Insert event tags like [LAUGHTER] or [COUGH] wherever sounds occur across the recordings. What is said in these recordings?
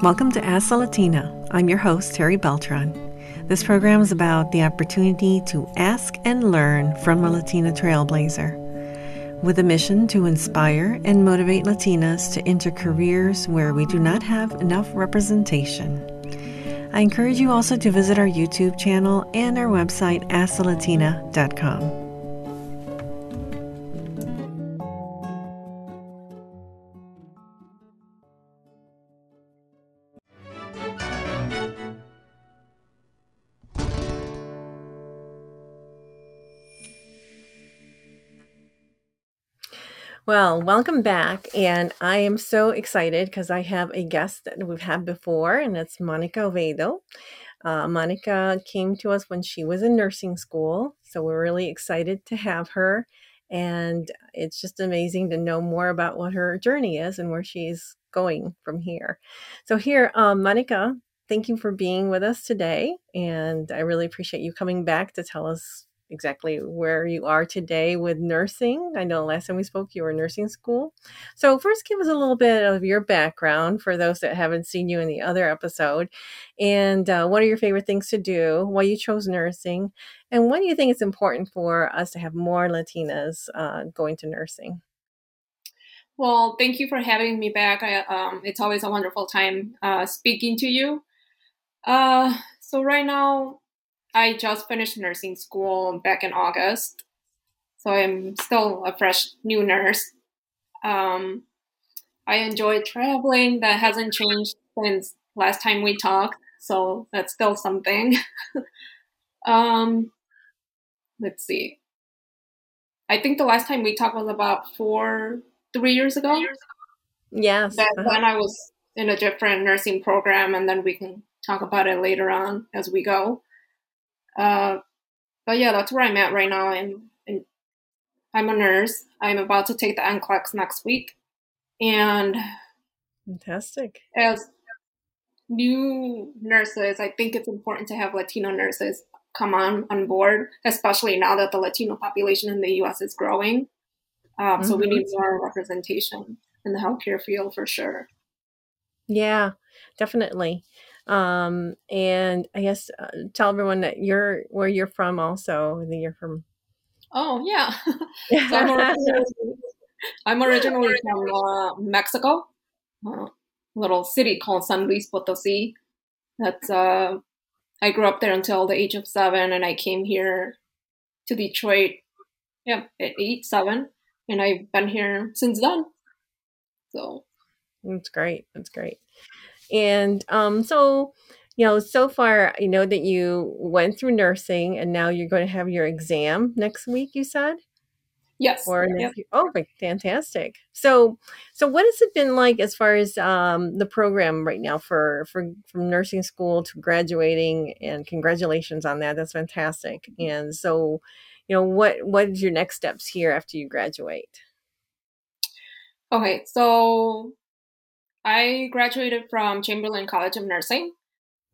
Welcome to Ask a Latina. I'm your host, Terry Beltran. This program is about the opportunity to ask and learn from a Latina trailblazer. With a mission to inspire and motivate Latinas to enter careers where we do not have enough representation. I encourage you also to visit our YouTube channel and our website, askalatina.com. Well, welcome back. And I am so excited because I have a guest that we've had before, and it's Monica Oviedo. Uh, Monica came to us when she was in nursing school. So we're really excited to have her. And it's just amazing to know more about what her journey is and where she's going from here. So, here, um, Monica, thank you for being with us today. And I really appreciate you coming back to tell us exactly where you are today with nursing. I know last time we spoke, you were in nursing school. So, first, give us a little bit of your background for those that haven't seen you in the other episode. And uh, what are your favorite things to do? Why you chose nursing? And why do you think it's important for us to have more Latinas uh, going to nursing? Well, thank you for having me back. I, um, it's always a wonderful time uh, speaking to you. Uh, so, right now, I just finished nursing school back in August, so I'm still a fresh new nurse. Um, I enjoy traveling. That hasn't changed since last time we talked, so that's still something. [LAUGHS] um, let's see. I think the last time we talked was about four, three years ago. Yes. Back uh-huh. then I was in a different nursing program, and then we can talk about it later on as we go. Uh, but yeah, that's where I'm at right now. I'm, I'm a nurse. I'm about to take the NCLEX next week. And fantastic. As new nurses, I think it's important to have Latino nurses come on on board, especially now that the Latino population in the U.S. is growing. Um, mm-hmm. So we mm-hmm. need more representation in the healthcare field for sure. Yeah, definitely. Um, and I guess uh, tell everyone that you're where you're from also. That you're from. Oh yeah, [LAUGHS] so I'm, [LAUGHS] originally, I'm, originally, from uh, Mexico, a little city called San Luis Potosi. That's uh, I grew up there until the age of seven, and I came here to Detroit. Yeah, at eight, seven, and I've been here since then. So that's great. That's great. And um, so, you know, so far, I know that you went through nursing and now you're going to have your exam next week, you said? Yes. Or yep. oh, fantastic. So, so what has it been like as far as um, the program right now for for from nursing school to graduating? And congratulations on that. That's fantastic. And so, you know, what what is your next steps here after you graduate? Okay, so I graduated from Chamberlain College of Nursing.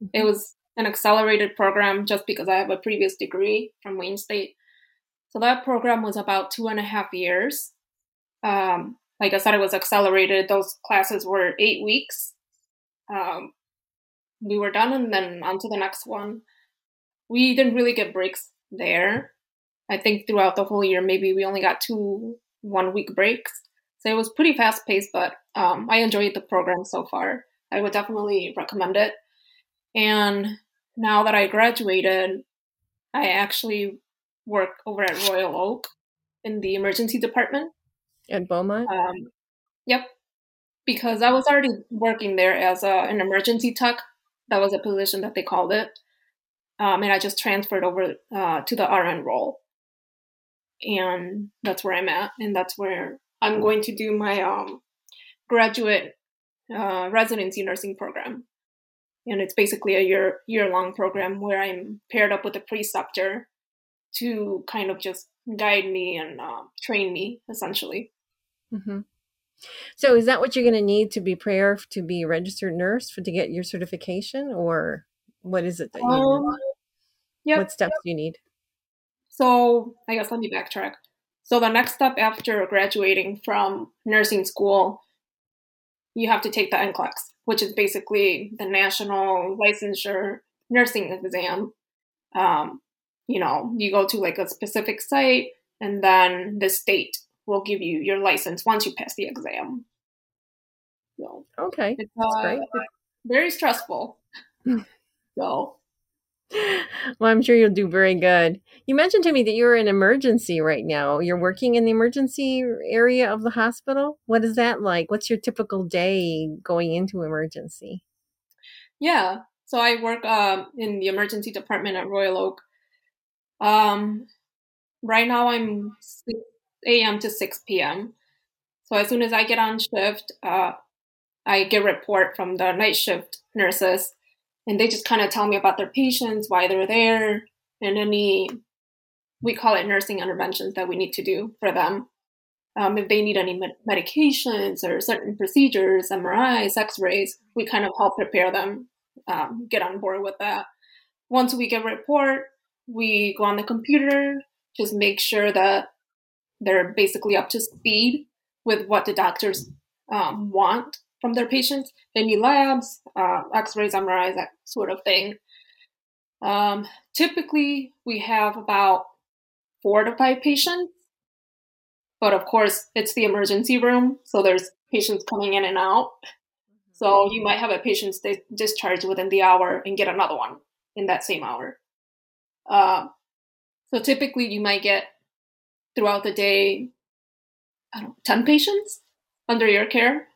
It mm-hmm. was an accelerated program just because I have a previous degree from Wayne State. So that program was about two and a half years. Um, like I said, it was accelerated. Those classes were eight weeks. Um, we were done and then on to the next one. We didn't really get breaks there. I think throughout the whole year, maybe we only got two one week breaks. So it was pretty fast paced, but um, I enjoyed the program so far. I would definitely recommend it. And now that I graduated, I actually work over at Royal Oak in the emergency department. At Beaumont? Um, yep. Because I was already working there as a, an emergency tech. That was a position that they called it. Um, and I just transferred over uh, to the RN role. And that's where I'm at. And that's where I'm going to do my um, graduate uh, residency nursing program. And it's basically a year year long program where I'm paired up with a preceptor to kind of just guide me and uh, train me essentially. Mm-hmm. So, is that what you're going to need to be prayer to be a registered nurse for to get your certification, or what is it that you? Um, yep. What steps do you need? So, I guess let me backtrack. So the next step after graduating from nursing school, you have to take the NCLEX, which is basically the national licensure nursing exam. Um, you know, you go to like a specific site, and then the state will give you your license once you pass the exam. So okay, it's, uh, great. It's very stressful. [LAUGHS] so well, I'm sure you'll do very good. You mentioned to me that you're in emergency right now. You're working in the emergency area of the hospital. What is that like? What's your typical day going into emergency? Yeah, so I work um, in the emergency department at Royal Oak. Um, right now, I'm 6 a.m. to 6 p.m. So as soon as I get on shift, uh, I get report from the night shift nurses and they just kind of tell me about their patients, why they're there, and any we call it nursing interventions that we need to do for them. Um, if they need any med- medications or certain procedures, MRIs, X-rays, we kind of help prepare them, um, get on board with that. Once we get a report, we go on the computer, just make sure that they're basically up to speed with what the doctors um, want from their patients. They need labs, uh, X-rays, MRIs, that sort of thing. Um, typically, we have about four to five patients, but of course, it's the emergency room, so there's patients coming in and out. So you might have a patient stay discharged within the hour and get another one in that same hour. Uh, so typically, you might get throughout the day, I don't know, 10 patients under your care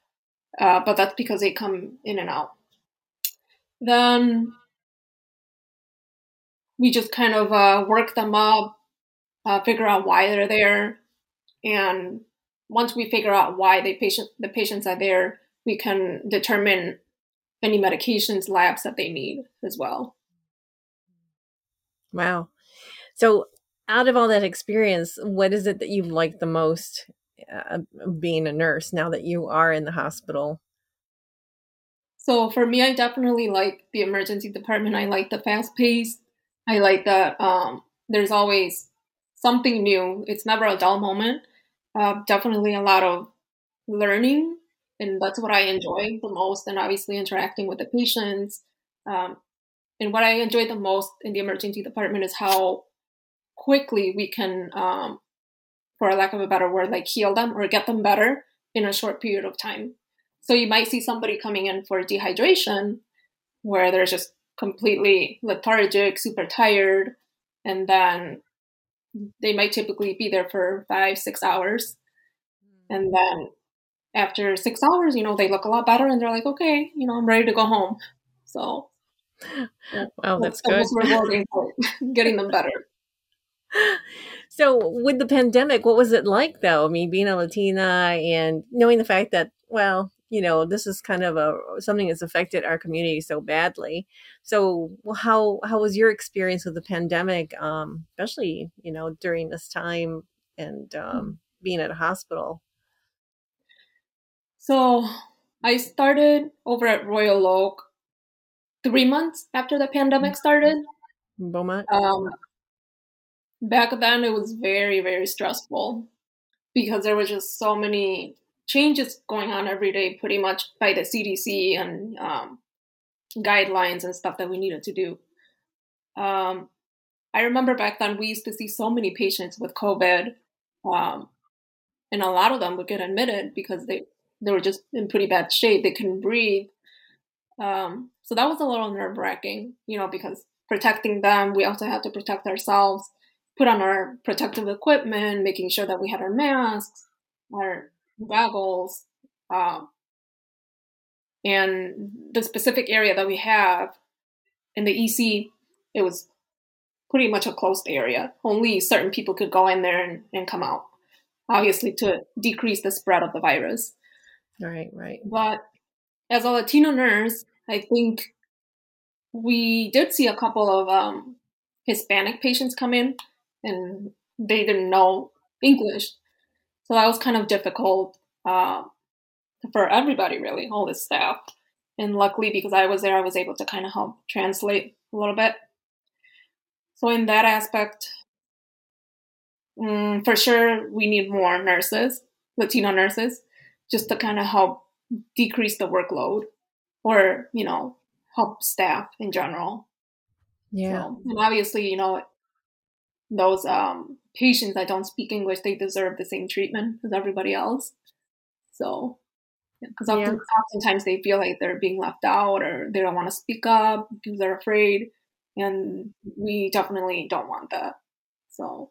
uh, but that's because they come in and out. Then we just kind of uh, work them up, uh, figure out why they're there, and once we figure out why the patient the patients are there, we can determine any medications, labs that they need as well. Wow. So, out of all that experience, what is it that you like the most uh, being a nurse now that you are in the hospital? So for me, I definitely like the emergency department. I like the fast pace. I like that um, there's always something new. It's never a dull moment. Uh, definitely a lot of learning, and that's what I enjoy the most. And obviously interacting with the patients. Um, and what I enjoy the most in the emergency department is how quickly we can um, for lack of a better word, like heal them or get them better in a short period of time. So you might see somebody coming in for dehydration where they're just completely lethargic, super tired, and then they might typically be there for five, six hours. And then after six hours, you know, they look a lot better and they're like, okay, you know, I'm ready to go home. So, well, that's, that's good. rewarding [LAUGHS] getting them better. So, with the pandemic, what was it like though? I mean, being a Latina and knowing the fact that, well, you know, this is kind of a something that's affected our community so badly. So, how how was your experience with the pandemic, um, especially you know during this time and hmm. um, being at a hospital? So, I started over at Royal Oak three months after the pandemic started. Beaumont. Um, back then it was very very stressful because there were just so many changes going on every day pretty much by the cdc and um, guidelines and stuff that we needed to do. Um, i remember back then we used to see so many patients with covid um, and a lot of them would get admitted because they they were just in pretty bad shape. They couldn't breathe. Um, so that was a little nerve wracking you know because protecting them we also had to protect ourselves put on our protective equipment, making sure that we had our masks, our goggles, um, and the specific area that we have in the EC, it was pretty much a closed area. Only certain people could go in there and, and come out, obviously to decrease the spread of the virus. Right, right. But as a Latino nurse, I think we did see a couple of um, Hispanic patients come in and they didn't know English. So that was kind of difficult uh, for everybody, really, all the staff. And luckily, because I was there, I was able to kind of help translate a little bit. So, in that aspect, mm, for sure we need more nurses, Latino nurses, just to kind of help decrease the workload or, you know, help staff in general. Yeah. So, and obviously, you know, those um, patients that don't speak English, they deserve the same treatment as everybody else. So, because often, yeah. oftentimes they feel like they're being left out or they don't want to speak up because they're afraid. And we definitely don't want that. So,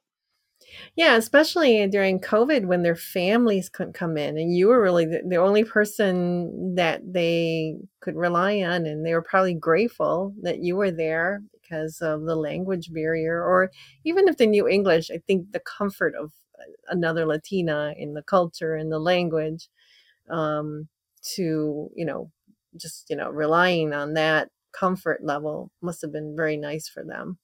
yeah, especially during COVID when their families couldn't come in, and you were really the, the, only person that they could rely on, and they were probably grateful that you were there because of the language barrier, or even if they knew English, I think the comfort of another Latina in the culture and the language, um, to you know, just you know, relying on that comfort level must have been very nice for them.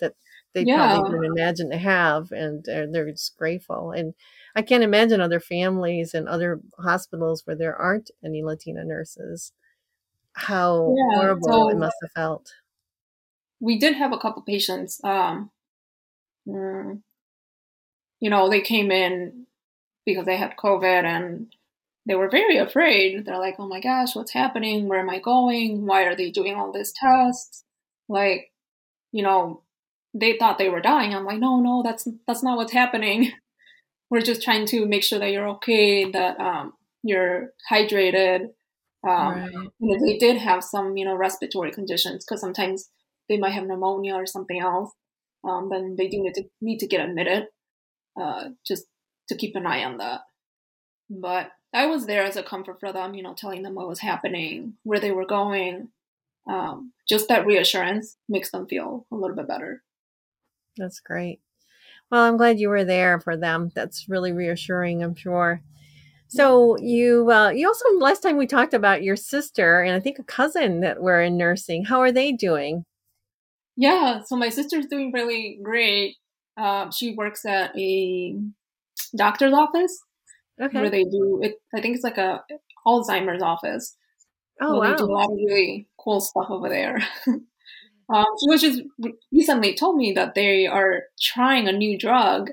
That they yeah. probably didn't imagine to have, and they're, they're just grateful. And I can't imagine other families and other hospitals where there aren't any Latina nurses. How yeah, horrible so it must have felt. We did have a couple patients. Um, mm, you know, they came in because they had COVID and they were very afraid. They're like, "Oh my gosh, what's happening? Where am I going? Why are they doing all these tests?" Like, you know, they thought they were dying. I'm like, no, no, that's that's not what's happening. [LAUGHS] We're just trying to make sure that you're okay, that um, you're hydrated. Um, right. you know, they did have some, you know, respiratory conditions because sometimes they might have pneumonia or something else. Um, then they do need to need to get admitted, uh, just to keep an eye on that. But I was there as a comfort for them, you know, telling them what was happening, where they were going. Um, just that reassurance makes them feel a little bit better. That's great. Well, I'm glad you were there for them. That's really reassuring, I'm sure. So you uh, you also last time we talked about your sister and I think a cousin that were in nursing. How are they doing? Yeah, so my sister's doing really great. Uh, she works at a doctor's office okay. where they do it. I think it's like a Alzheimer's office. Oh wow! They do a lot of really cool stuff over there. [LAUGHS] Um, she was just recently told me that they are trying a new drug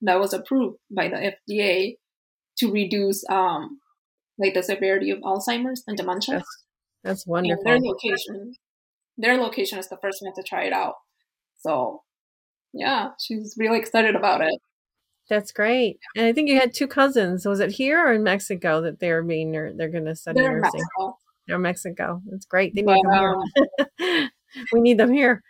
that was approved by the FDA to reduce um, like the severity of Alzheimer's and dementia. That's, that's wonderful. And their location, their location is the first one to try it out. So, yeah, she's really excited about it. That's great. And I think you had two cousins. Was it here or in Mexico that they're being they're going to study they're nursing? Mexico. They're Mexico. That's great. They need them here. Um, [LAUGHS] we need them here.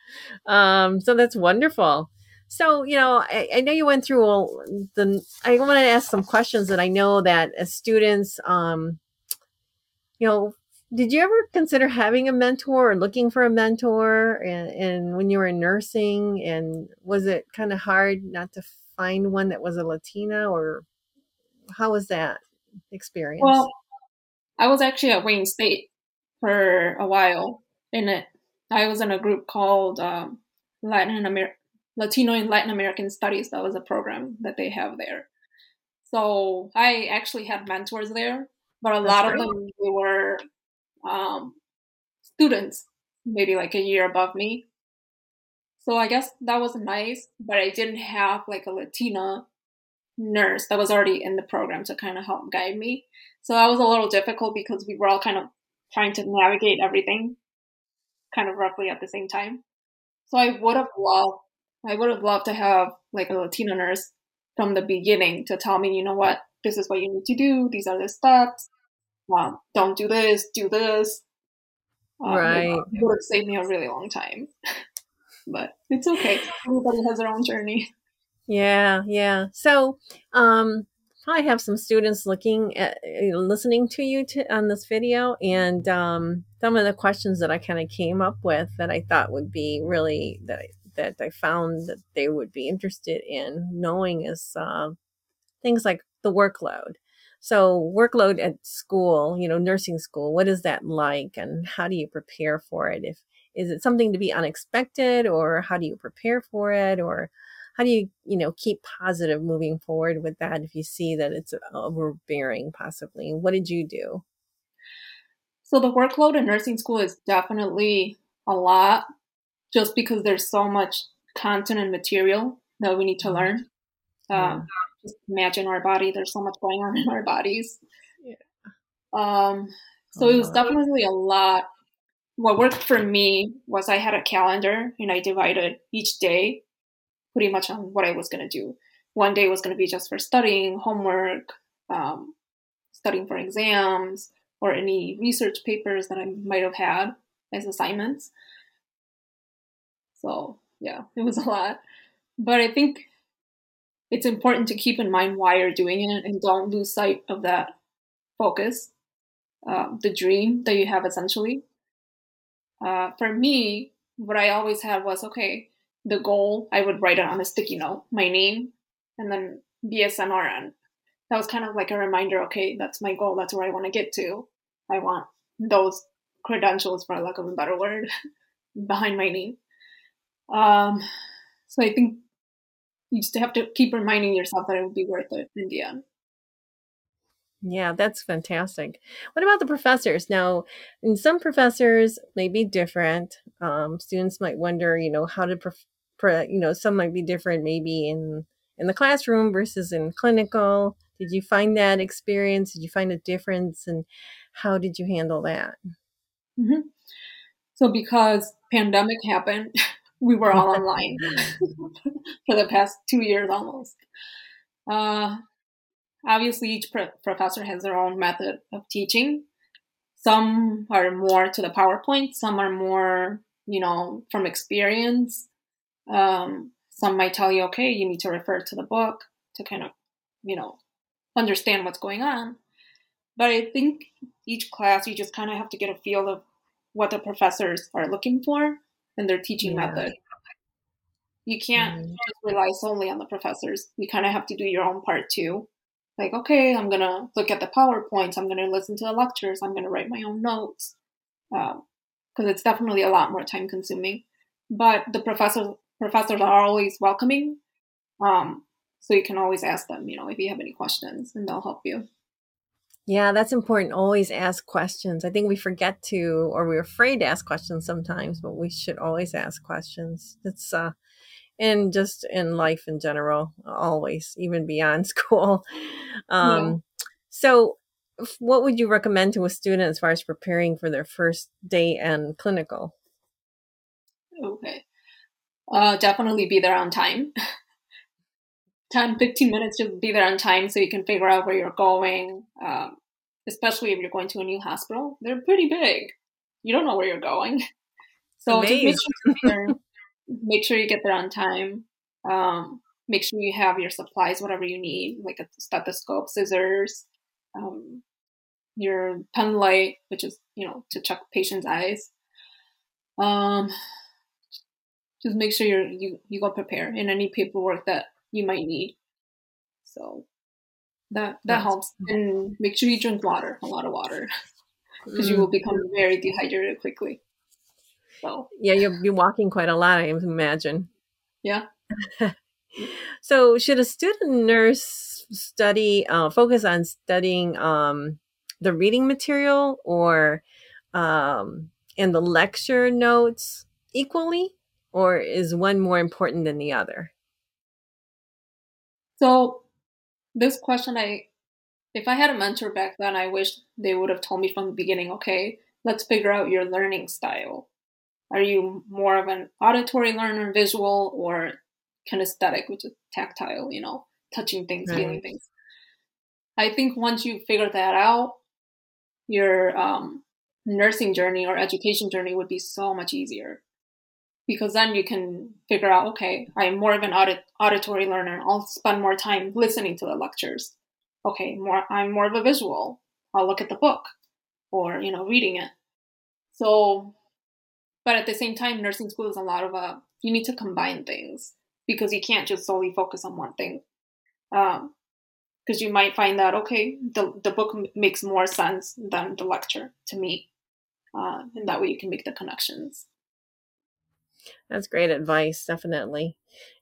Um, so that's wonderful. So, you know, I, I know you went through all the, I want to ask some questions that I know that as students, um, you know, did you ever consider having a mentor or looking for a mentor and, and when you were in nursing and was it kind of hard not to find one that was a Latina or how was that experience? Well, I was actually at Wayne State for a while and it I was in a group called um, Latin Amer- Latino and Latin American Studies. That was a program that they have there. So I actually had mentors there, but a That's lot great. of them they were um, students, maybe like a year above me. So I guess that was nice, but I didn't have like a Latina nurse that was already in the program to kind of help guide me. So that was a little difficult because we were all kind of trying to navigate everything kind of roughly at the same time. So I would have loved, I would have loved to have like a Latina nurse from the beginning to tell me, you know what, this is what you need to do. These are the steps. Um, don't do this, do this. Um, right. It would have saved me a really long time. [LAUGHS] but it's okay. Everybody has their own journey. Yeah, yeah. So, um, I have some students looking at listening to you to, on this video, and um, some of the questions that I kind of came up with that I thought would be really that I, that I found that they would be interested in knowing is uh, things like the workload. So workload at school, you know, nursing school, what is that like, and how do you prepare for it? If is it something to be unexpected, or how do you prepare for it, or how do you you know keep positive moving forward with that if you see that it's overbearing possibly? What did you do? So the workload in nursing school is definitely a lot just because there's so much content and material that we need to learn. Um, just imagine our body. There's so much going on [LAUGHS] in our bodies. Yeah. Um, so it was definitely a lot. What worked for me was I had a calendar and I divided each day pretty much on what I was going to do. One day was going to be just for studying, homework, um, studying for exams, or any research papers that I might have had as assignments. So, yeah, it was a lot. But I think it's important to keep in mind why you're doing it and don't lose sight of that focus, uh, the dream that you have essentially. Uh, for me, what I always had was okay, the goal, I would write it on a sticky note, my name, and then BSNRN. That was kind of like a reminder okay, that's my goal, that's where I want to get to. I want those credentials, for lack of a better word, [LAUGHS] behind my name. Um, so I think you just have to keep reminding yourself that it will be worth it in the end. Yeah, that's fantastic. What about the professors? Now, some professors may be different. Um, students might wonder, you know, how to, pref- pre- you know, some might be different, maybe in in the classroom versus in clinical. Did you find that experience? Did you find a difference, and how did you handle that? Mm-hmm. So, because pandemic happened, [LAUGHS] we were all [LAUGHS] online [LAUGHS] for the past two years almost. Uh, obviously, each pro- professor has their own method of teaching. Some are more to the PowerPoint, some are more, you know, from experience. Um, some might tell you, okay, you need to refer to the book to kind of, you know, understand what's going on. But I think each class, you just kind of have to get a feel of what the professors are looking for and their teaching yeah. method. You can't mm. just rely solely on the professors. You kind of have to do your own part too. Like, okay, I'm going to look at the PowerPoints. I'm going to listen to the lectures. I'm going to write my own notes. Because um, it's definitely a lot more time consuming. But the professors, professors are always welcoming. Um, so you can always ask them, you know, if you have any questions and they'll help you. Yeah, that's important. Always ask questions. I think we forget to, or we're afraid to ask questions sometimes, but we should always ask questions. It's, uh, and just in life in general, always, even beyond [LAUGHS] school. Um, yeah. So, what would you recommend to a student as far as preparing for their first day and clinical? Okay. Uh, definitely be there on time. [LAUGHS] 10, 15 minutes, to be there on time so you can figure out where you're going. Um, especially if you're going to a new hospital, they're pretty big. You don't know where you're going. [LAUGHS] So just make sure, make sure you get there on time. Um, make sure you have your supplies, whatever you need, like a stethoscope, scissors, um, your pen light, which is, you know, to check patient's eyes. Um, just make sure you're, you, you go prepare in any paperwork that you might need. So that that helps, and make sure you drink water, a lot of water, [LAUGHS] because mm. you will become very dehydrated quickly. So yeah, you'll be walking quite a lot, I imagine. Yeah. [LAUGHS] so, should a student nurse study uh, focus on studying um, the reading material or um, and the lecture notes equally, or is one more important than the other? So this question, I if I had a mentor back then, I wish they would have told me from the beginning. Okay, let's figure out your learning style. Are you more of an auditory learner, visual, or kinesthetic, which is tactile? You know, touching things, right. feeling things. I think once you figure that out, your um, nursing journey or education journey would be so much easier because then you can figure out okay i'm more of an audit, auditory learner i'll spend more time listening to the lectures okay more i'm more of a visual i'll look at the book or you know reading it so but at the same time nursing school is a lot of a uh, you need to combine things because you can't just solely focus on one thing um because you might find that okay the, the book makes more sense than the lecture to me uh, and that way you can make the connections that's great advice, definitely.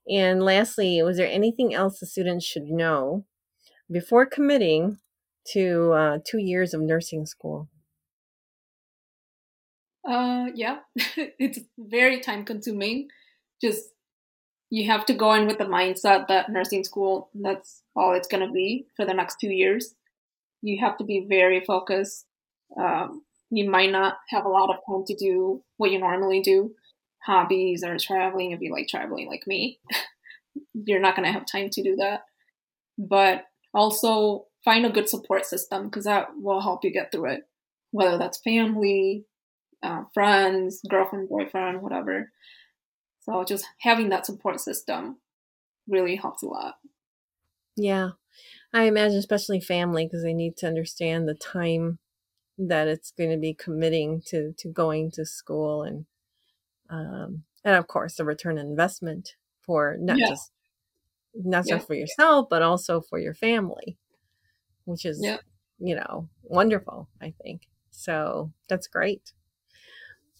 And lastly, was there anything else the students should know before committing to uh, two years of nursing school? Uh, yeah, [LAUGHS] it's very time consuming. Just you have to go in with the mindset that nursing school that's all it's going to be for the next two years. You have to be very focused. Um, you might not have a lot of time to do what you normally do, hobbies or traveling if you like traveling like me. [LAUGHS] You're not going to have time to do that. But also find a good support system because that will help you get through it, whether that's family, uh, friends, girlfriend, boyfriend, whatever. So just having that support system really helps a lot. Yeah. I imagine especially family because they need to understand the time that it's going to be committing to to going to school and um and of course the return investment for not yeah. just not yeah. just for yourself but also for your family which is yeah. you know wonderful i think so that's great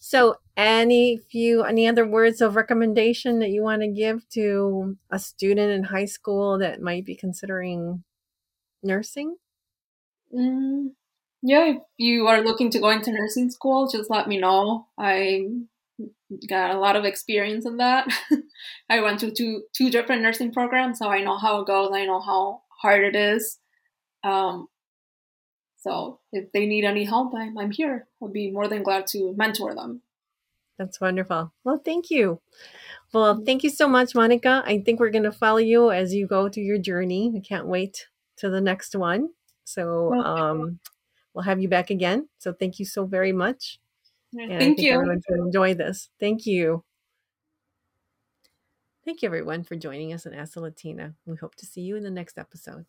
so any few any other words of recommendation that you want to give to a student in high school that might be considering nursing? Mm, yeah if you are looking to go into nursing school just let me know. I got a lot of experience in that. [LAUGHS] I went to two two different nursing programs so i know how it goes i know how hard it is. Um, so if they need any help, I'm, I'm here. I'll be more than glad to mentor them. That's wonderful. Well, thank you. Well, mm-hmm. thank you so much, Monica. I think we're going to follow you as you go through your journey. I can't wait to the next one. So um, we'll have you back again. So thank you so very much. And thank you. Everyone to enjoy this. Thank you. Thank you, everyone, for joining us on the Latina. We hope to see you in the next episode.